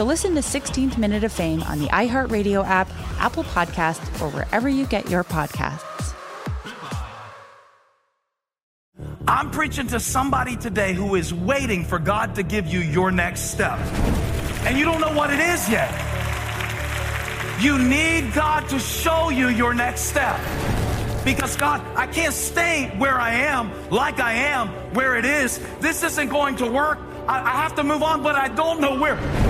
[SPEAKER 1] So listen to 16th Minute of Fame on the iHeartRadio app, Apple Podcast, or wherever you get your podcasts.
[SPEAKER 7] I'm preaching to somebody today who is waiting for God to give you your next step. And you don't know what it is yet. You need God to show you your next step. Because God, I can't stay where I am, like I am, where it is. This isn't going to work. I, I have to move on, but I don't know where.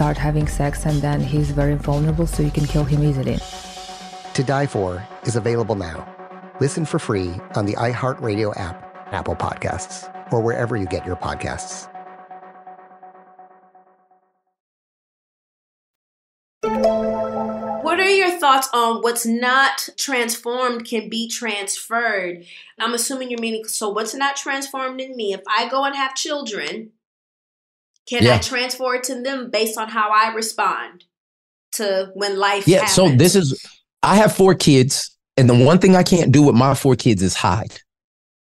[SPEAKER 8] start having sex, and then he's very vulnerable, so you can kill him easily.
[SPEAKER 9] To Die For is available now. Listen for free on the iHeartRadio app, Apple Podcasts, or wherever you get your podcasts.
[SPEAKER 3] What are your thoughts on what's not transformed can be transferred? I'm assuming you're meaning so what's not transformed in me, if I go and have children, can
[SPEAKER 5] Yeah.
[SPEAKER 3] I transfer it to them based on how I respond to when life
[SPEAKER 5] Yeah.
[SPEAKER 3] happens?
[SPEAKER 5] So this is, I have four kids, and the one thing I can't do with my four kids is hide.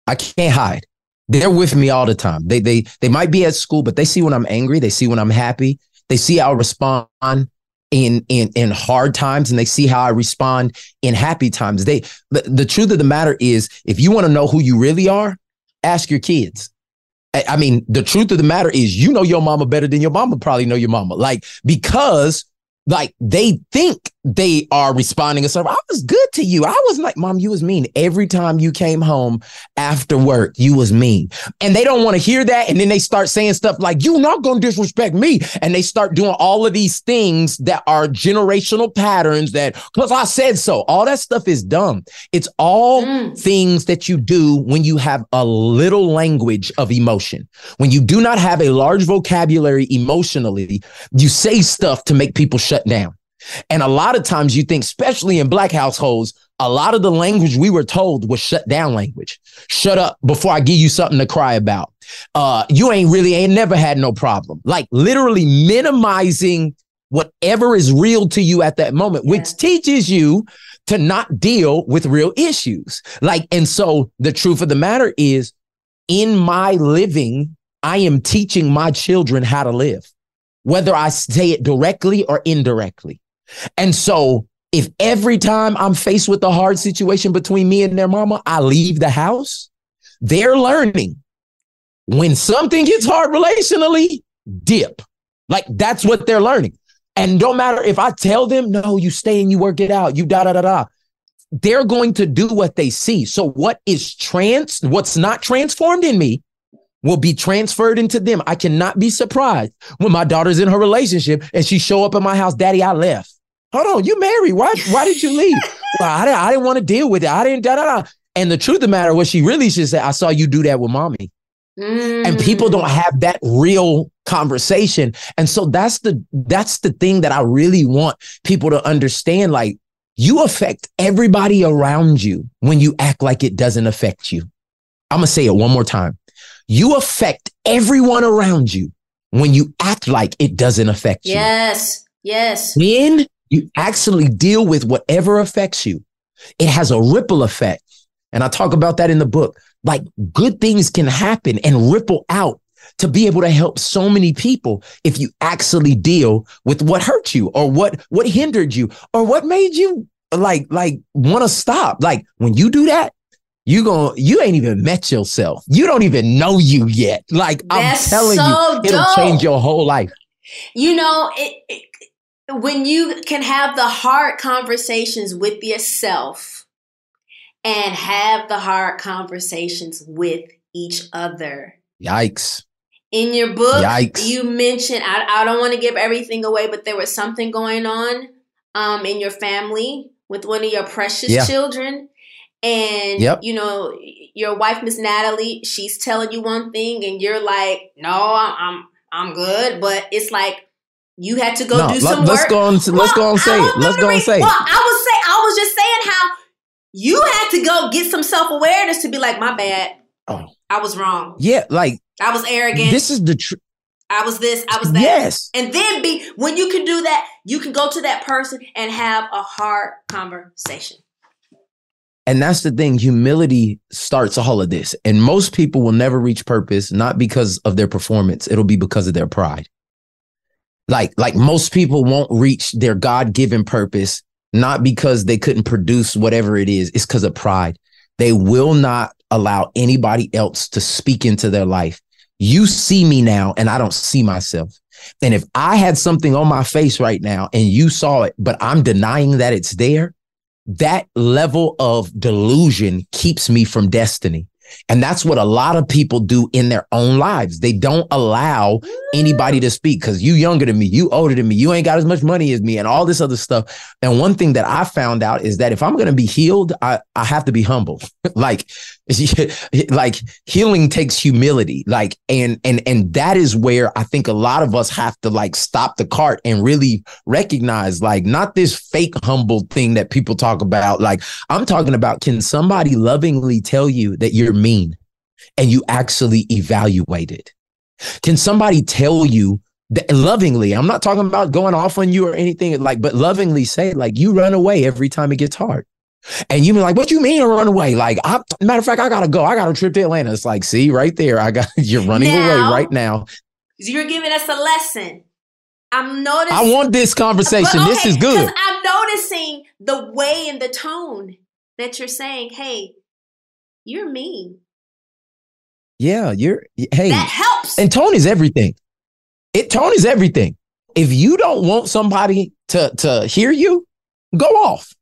[SPEAKER 5] I can't hide. They're with me all the time. They they they might be at school, but they see when I'm angry. They see when I'm happy. They see how I respond in in in hard times, and they see how I respond in happy times. They the, the truth of the matter is, if you want to know who you really are, ask your kids. I mean, the truth of the matter is, you know your mama better than your mama probably know your mama. Like because like they think they are responding a certain I was good to you. I was like, Mom, you was mean. Every time you came home after work, you was mean. And they don't want to hear that. And then they start saying stuff like, You're not gonna disrespect me. And they start doing all of these things that are generational patterns that because I said so. All that stuff is dumb. It's all mm. things that you do when you have a little language of emotion. When you do not have a large vocabulary emotionally, you say stuff to make people shut down. And a lot of times you think, especially in black households, a lot of the language we were told was shut down language. Shut up before I give you something to cry about. Uh, you ain't really ain't never had no problem. Like literally minimizing whatever is real to you at that moment, yeah. which teaches you to not deal with real issues. Like, and so the truth of the matter is, in my living, I am teaching my children how to live, whether I say it directly or indirectly. And so if every time I'm faced with a hard situation between me and their mama, I leave the house, they're learning when something gets hard relationally, dip. Like that's what they're learning. And don't matter if I tell them, no, you stay and you work it out, you da da da da. They're going to do what they see. So what is trans, what's not transformed in me will be transferred into them. I cannot be surprised when my daughter's in her relationship and she show up at my house, daddy, I left. Hold on, you married. Why why did you *laughs* leave? well, I didn't, I didn't want to deal with it. I didn't da da da. And the truth of the matter, what she really should say, I saw you do that with mommy. Mm. And people don't have that real conversation. And so that's the that's the thing that I really want people to understand. Like you affect everybody around you when you act like it doesn't affect you. I'm gonna say it one more time. You affect everyone around you when you act like it doesn't affect
[SPEAKER 3] you. Yes. Yes.
[SPEAKER 5] When you actually deal with whatever affects you. It has a ripple effect. And I talk about that in the book. Like good things can happen and ripple out to be able to help so many people if you actually deal with what hurt you or what what hindered you or what made you like like want to stop. Like when you do that, you going you ain't even met yourself. You don't even know you yet. Like That's I'm telling so you, it'll dope. change your whole life.
[SPEAKER 3] You know, it, it when you can have the hard conversations with yourself and have the hard conversations with each other.
[SPEAKER 5] Yikes.
[SPEAKER 3] In your book, Yikes. you mentioned, I, I don't want to give everything away, but there was something going on um, in your family with one of your precious yeah. children. And, yep. you know, your wife, Miss Natalie, she's telling you one thing and you're like, no, I'm, I'm, I'm good. But it's like, you had to go no, do some
[SPEAKER 5] let's
[SPEAKER 3] work.
[SPEAKER 5] Let's go on. Well, let's go on. Say it. Let's go and say it.
[SPEAKER 3] well, I was say I was just saying how you had to go get some self awareness to be like, my bad. Oh, I was wrong.
[SPEAKER 5] Yeah, like
[SPEAKER 3] I was arrogant.
[SPEAKER 5] This is the truth.
[SPEAKER 3] I was this, I was that.
[SPEAKER 5] Yes.
[SPEAKER 3] And then be when you can do that, you can go to that person and have a hard conversation.
[SPEAKER 5] And that's the thing. Humility starts all of this. And most people will never reach purpose, not because of their performance. It'll be because of their pride. Like, like most people won't reach their God given purpose, not because they couldn't produce whatever it is. It's because of pride. They will not allow anybody else to speak into their life. You see me now and I don't see myself. And if I had something on my face right now and you saw it, but I'm denying that it's there, that level of delusion keeps me from destiny. And that's what a lot of people do in their own lives. They don't allow anybody to speak because you younger than me, you older than me, you ain't got as much money as me, and all this other stuff. And one thing that I found out is that if I'm gonna be healed, I, I have to be humble. *laughs* like *laughs* like healing takes humility like and and and that is where i think a lot of us have to like stop the cart and really recognize like not this fake humble thing that people talk about. Like i'm talking about can somebody lovingly tell you that you're mean and you actually evaluate it can somebody tell you that lovingly i'm not talking about going off on you or anything like but lovingly say like you run away every time it gets hard and you be like, what you mean run away? Like, I, matter of fact, I gotta go. I got a trip to Atlanta. It's like, see, right there, I got *laughs* you're running now, away right now.
[SPEAKER 3] You're giving us a lesson. I'm noticing.
[SPEAKER 5] I want this conversation. Okay, this is good.
[SPEAKER 3] I'm noticing the way and the tone that you're saying, "Hey, you're mean."
[SPEAKER 5] Yeah, you're. Hey,
[SPEAKER 3] that helps.
[SPEAKER 5] And tone is everything. It tone is everything. If you don't want somebody to to hear you, go off.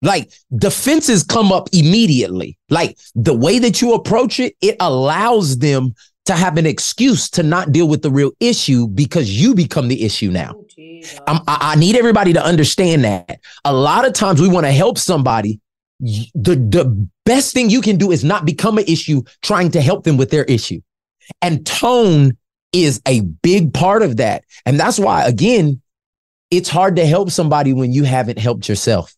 [SPEAKER 5] Like defenses come up immediately. Like the way that you approach it, it allows them to have an excuse to not deal with the real issue because you become the issue now. Oh, I, I need everybody to understand that. A lot of times we want to help somebody. The, the best thing you can do is not become an issue trying to help them with their issue. And tone is a big part of that. And that's why, again, it's hard to help somebody when you haven't helped yourself.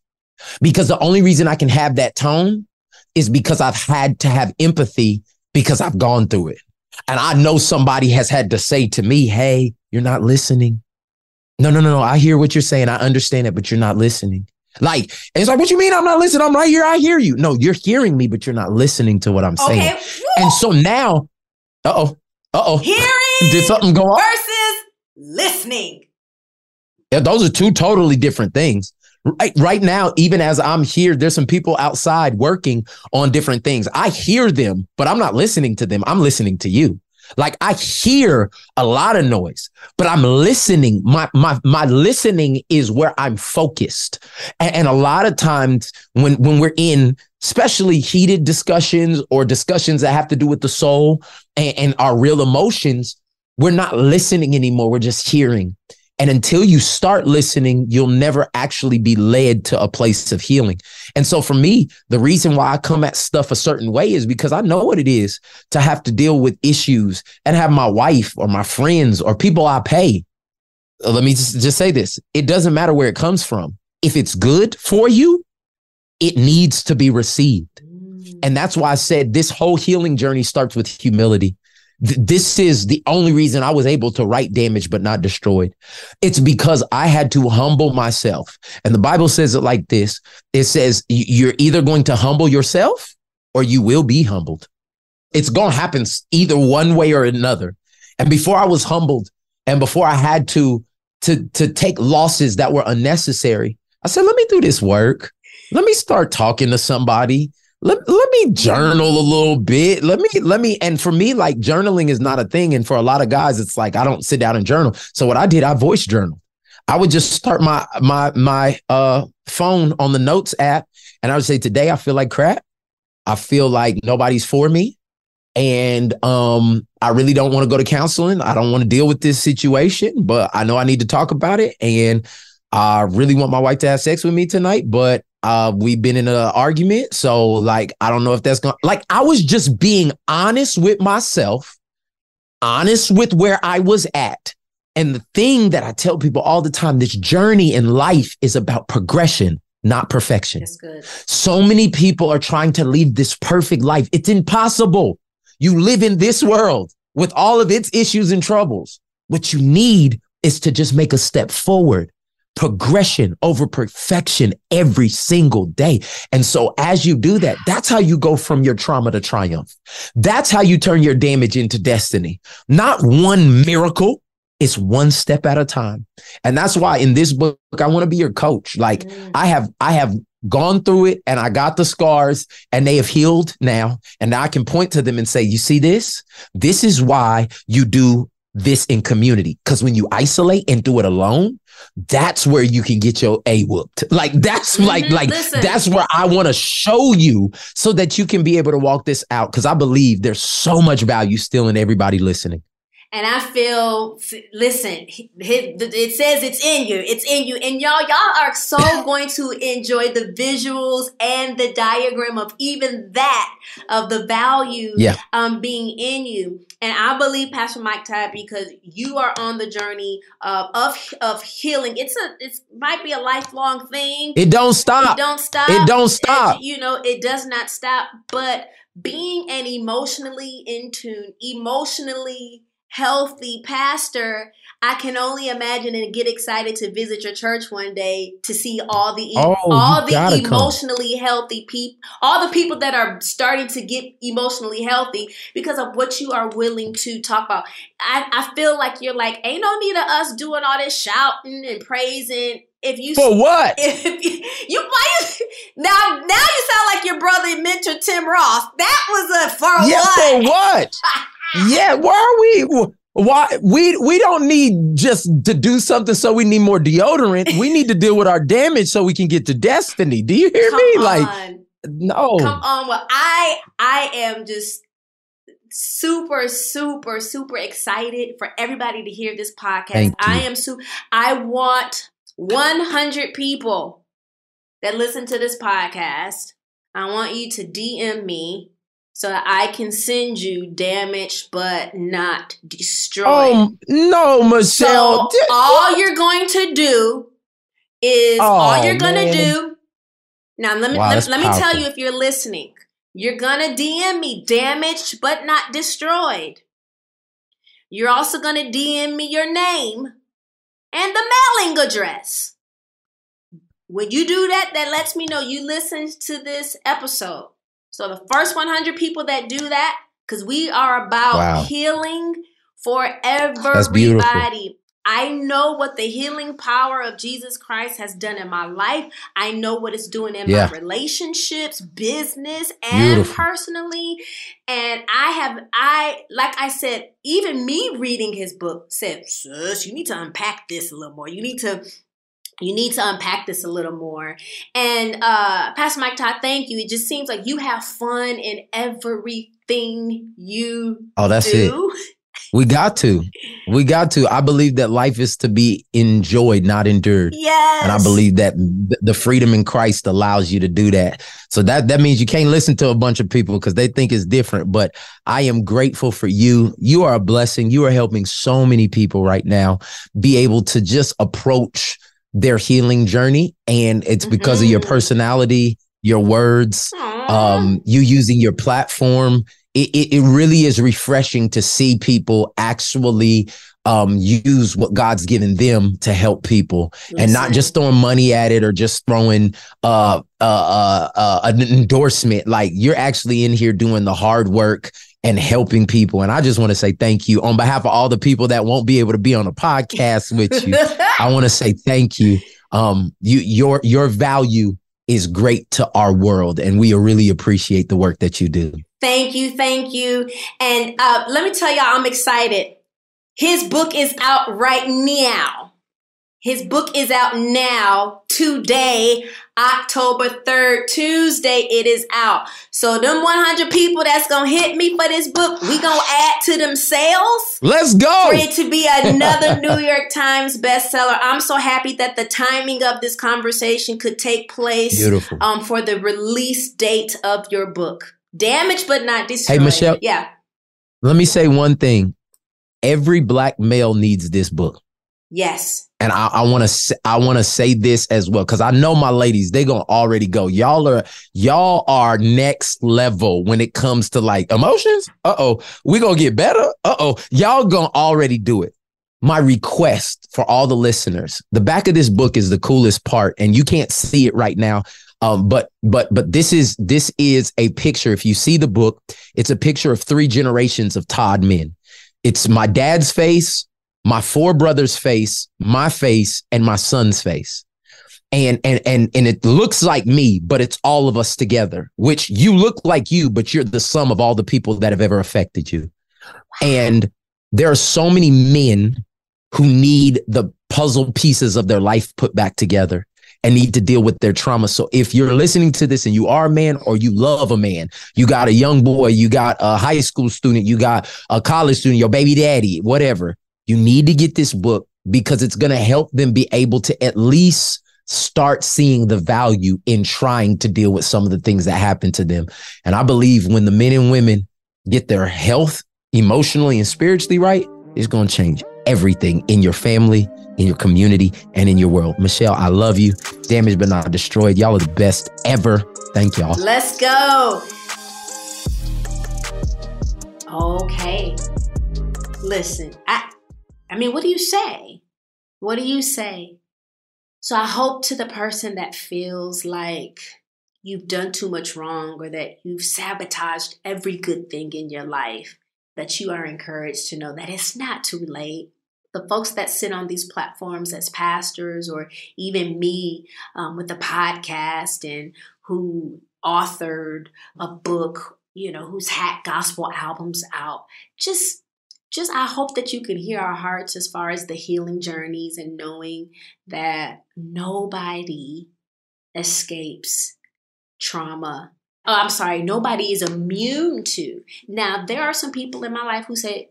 [SPEAKER 5] Because the only reason I can have that tone is because I've had to have empathy because I've gone through it. And I know somebody has had to say to me, Hey, you're not listening. No, no, no, no. I hear what you're saying. I understand it, but you're not listening. Like, it's like, what you mean? I'm not listening. I'm right here. I hear you. No, you're hearing me, but you're not listening to what I'm saying. Okay. And so now, uh oh, uh oh.
[SPEAKER 3] Hearing
[SPEAKER 5] did something go on?
[SPEAKER 3] Versus listening.
[SPEAKER 5] Yeah, those are two totally different things. Right, right now, even as I'm here, there's some people outside working on different things. I hear them, but I'm not listening to them. I'm listening to you. Like I hear a lot of noise, but I'm listening. My my my listening is where I'm focused. And, and, a lot of times when when we're in especially heated discussions or discussions that have to do with the soul and, and our real emotions, we're not listening anymore. We're just hearing. And until you start listening, you'll never actually be led to a place of healing. And so for me, the reason why I come at stuff a certain way is because I know what it is to have to deal with issues and have my wife or my friends or people I pay. Uh, let me just, just say this. It doesn't matter where it comes from. If it's good for you, it needs to be received. And that's why I said this whole healing journey starts with humility this is the only reason I was able to write damage but not destroyed. It's because I had to humble myself. And the Bible says it like this it says, You're either going to humble yourself or you will be humbled. It's going to happen either one way or another. And before I was humbled and before I had to, to, to take losses that were unnecessary, I said, Let me do this work. Let me start talking to somebody let, let me journal a little bit. Let me, let me, and for me, like journaling is not a thing. And for a lot of guys, it's like I don't sit down and journal. So what I did, I voice journal. I would just start my my my uh phone on the notes app and I would say, today I feel like crap. I feel like nobody's for me. And um, I really don't want to go to counseling. I don't want to deal with this situation, but I know I need to talk about it. And I really want my wife to have sex with me tonight, but uh, we've been in an argument. So, like, I don't know if that's to, like, I was just being honest with myself, honest with where I was at. And the thing that I tell people all the time this journey in life is about progression, not perfection.
[SPEAKER 3] That's good.
[SPEAKER 5] So many people are trying to lead this perfect life. It's impossible. You live in this world with all of its issues and troubles. What you need is to just make a step forward progression over perfection every single day. And so as you do that, that's how you go from your trauma to triumph. That's how you turn your damage into destiny. Not one miracle. It's one step at a time. And that's why in this book, I want to be your coach. Like mm. I have, I have gone through it and I got the scars and they have healed now. And now I can point to them and say, you see this? This is why you do this in community. Cause when you isolate and do it alone, that's where you can get your A whooped. Like that's mm-hmm. like like Listen. that's where I want to show you so that you can be able to walk this out because I believe there's so much value still in everybody listening.
[SPEAKER 3] And I feel, listen, it says it's in you. It's in you. And y'all, y'all are so *laughs* going to enjoy the visuals and the diagram of even that, of the value
[SPEAKER 5] yeah.
[SPEAKER 3] um, being in you. And I believe Pastor Mike Todd because you are on the journey of of, of healing. It's a it might be a lifelong thing.
[SPEAKER 5] It don't stop.
[SPEAKER 3] It don't stop.
[SPEAKER 5] It don't stop.
[SPEAKER 3] you know, it does not stop. But being an emotionally in tune, emotionally healthy pastor, I can only imagine and get excited to visit your church one day to see all the
[SPEAKER 5] oh,
[SPEAKER 3] all the emotionally come. healthy people, all the people that are starting to get emotionally healthy because of what you are willing to talk about. I, I feel like you're like, ain't no need of us doing all this shouting and praising if you
[SPEAKER 5] for what *laughs*
[SPEAKER 3] if you, you why now now you sound like your brother mentor Tim Ross. That was a for
[SPEAKER 5] yeah,
[SPEAKER 3] what?
[SPEAKER 5] for what? *laughs* yeah, why are we? Why we we don't need just to do something so we need more deodorant. We need to deal with our damage so we can get to destiny. Do you hear
[SPEAKER 3] Come
[SPEAKER 5] me?
[SPEAKER 3] on.
[SPEAKER 5] Like no.
[SPEAKER 3] Come on. Well, I I am just super super super excited for everybody to hear this podcast. I am su I want 100 people that listen to this podcast. I want you to DM me so that I can send you damaged but not destroyed.
[SPEAKER 5] Oh no, Michelle.
[SPEAKER 3] So all you're going to do is all
[SPEAKER 5] Oh,
[SPEAKER 3] you're gonna do. Now let me
[SPEAKER 5] Wow,
[SPEAKER 3] let, let me tell you if you're listening. You're gonna DM me damaged but not destroyed. You're also gonna DM me your name and the mailing address. When you do that, that lets me know you listened to this episode. So the first 100 people that do that, because we are about
[SPEAKER 5] Wow.
[SPEAKER 3] healing for everybody. I know what the healing power of Jesus Christ has done in my life. I know what it's doing in
[SPEAKER 5] Yeah.
[SPEAKER 3] my relationships, business, and
[SPEAKER 5] Beautiful.
[SPEAKER 3] personally. And I have, I, like I said, even me reading his book said, sis, you need to unpack this a little more. You need to you need to unpack this a little more. And uh Pastor Mike Todd, thank you. It just seems like you have fun in everything you
[SPEAKER 5] Oh, that's
[SPEAKER 3] do.
[SPEAKER 5] it. We got to. We got to. I believe that life is to be enjoyed, not endured.
[SPEAKER 3] Yes.
[SPEAKER 5] And I believe that the freedom in Christ allows you to do that. So that that means you can't listen to a bunch of people because they think it's different. But I am grateful for you. You are a blessing. You are helping so many people right now be able to just approach their healing journey. And it's because of your personality, your words, um, you using your platform. It, it, it really is refreshing to see people actually um, use what God's given them to help people and not just throwing money at it or just throwing uh, uh, uh, uh, an endorsement. Like you're actually in here doing the hard work and helping people. And I just want to say thank you on behalf of all the people that won't be able to be on a podcast with you. *laughs* I want to say thank you. Um, you your your value is great to our world, and we really appreciate the work that you do.
[SPEAKER 3] Thank you, thank you. And uh, let me tell y'all, I'm excited. His book is out right now. His book is out now, today, October 3rd, Tuesday, it is out. So them 100 people that's gonna hit me for this book, we gonna add to them sales.
[SPEAKER 5] Let's go.
[SPEAKER 3] For it to be another *laughs* New York Times bestseller. I'm so happy that the timing of this conversation could take place
[SPEAKER 5] Beautiful.
[SPEAKER 3] um, for the release date of your book. Damaged but not destroyed.
[SPEAKER 5] Hey, Michelle.
[SPEAKER 3] Yeah.
[SPEAKER 5] Let me say one thing: every black male needs this book.
[SPEAKER 3] Yes.
[SPEAKER 5] And I, want to I want to say this as well because I know my ladies they gonna already go. Y'all are y'all are next level when it comes to like emotions. Uh oh, we gonna get better. Uh oh, y'all gonna already do it. My request for all the listeners: the back of this book is the coolest part, and you can't see it right now. Um, but but but this is this is a picture. If you see the book, it's a picture of three generations of Todd men. It's my dad's face, my four brothers' face, my face, and my son's face. And and and and it looks like me, but it's all of us together, which you look like you, but you're the sum of all the people that have ever affected you. And there are so many men who need the puzzle pieces of their life put back together and need to deal with their trauma. So if you're listening to this and you are a man or you love a man, you got a young boy, you got a high school student, you got a college student, your baby daddy, whatever, you need to get this book because it's going to help them be able to at least start seeing the value in trying to deal with some of the things that happen to them. And I believe when the men and women get their health emotionally and spiritually right, it's going to change everything in your family, in your community, and in your world. Michelle, I love you. Damaged but not destroyed. Y'all are the best ever. Thank y'all.
[SPEAKER 3] Let's go. Okay. Listen, I I mean, what do you say? What do you say? So I hope to the person that feels like you've done too much wrong or that you've sabotaged every good thing in your life that you are encouraged to know that it's not too late. The folks that sit on these platforms as pastors, or even me um, with the podcast, and who authored a book, you know, who's had gospel albums out, just just I hope that you can hear our hearts as far as the healing journeys and knowing that nobody escapes trauma. Oh, I'm sorry, nobody is immune to. Now, there are some people in my life who say,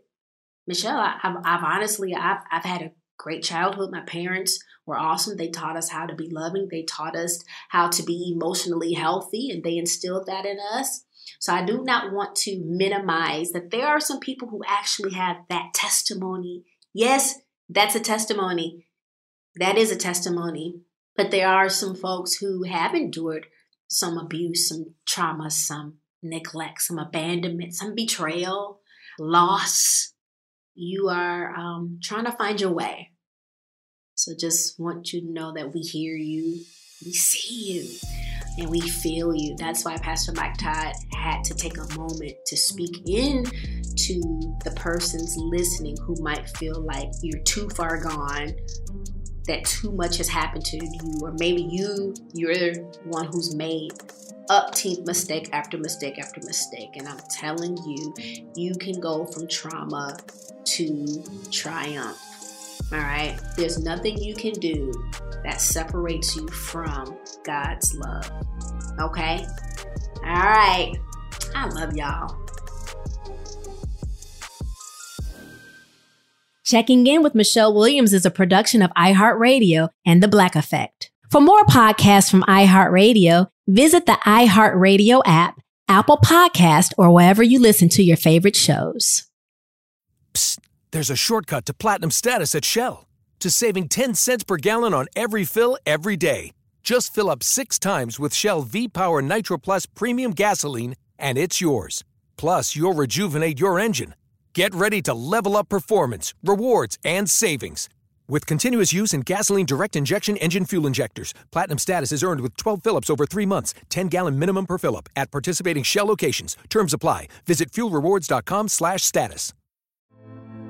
[SPEAKER 3] Michelle, I, have I've honestly, I've, I've had a great childhood. My parents were awesome. They taught us how to be loving. They taught us how to be emotionally healthy, and they instilled that in us. So I do not want to minimize that there are some people who actually have that testimony. Yes, that's a testimony. That is a testimony. But there are some folks who have endured some abuse, some trauma, some neglect, some abandonment, some betrayal, loss. You are um, trying to find your way. So just want you to know that we hear you, we see you and we feel you. That's why Pastor Mike Todd had to take a moment to speak in to the persons listening who might feel like you're too far gone, that too much has happened to you, or maybe you you're the one who's made up upteenth mistake after mistake after mistake. And I'm telling you, you can go from trauma to triumph. All right. There's nothing you can do that separates you from God's love. Okay? All right. I love y'all.
[SPEAKER 2] Checking in with Michelle Williams is a production of iHeartRadio and The Black Effect. For more podcasts from iHeartRadio, visit the iHeartRadio app, Apple Podcast, or wherever you listen to your favorite shows.
[SPEAKER 12] Psst, there's a shortcut to platinum status at Shell. To saving 10 cents per gallon on every fill every day. Just fill up six times with Shell V Power Nitro Plus Premium Gasoline, and it's yours. Plus, you'll rejuvenate your engine. Get ready to level up performance, rewards, and savings. With continuous use in gasoline direct injection engine fuel injectors, platinum status is earned with 12 fill-ups over three months, 10 gallon minimum per fill-up at participating Shell locations. Terms apply. Visit fuelrewards.com/status.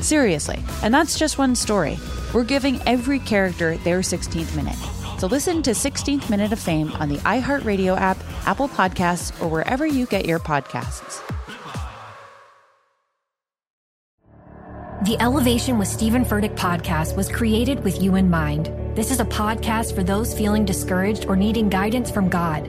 [SPEAKER 1] Seriously, and that's just one story. We're giving every character their 16th minute. So listen to 16th Minute of Fame on the iHeartRadio app, Apple Podcasts, or wherever you get your podcasts.
[SPEAKER 13] The Elevation with Steven Furtick podcast was created with you in mind. This is a podcast for those feeling discouraged or needing guidance from God.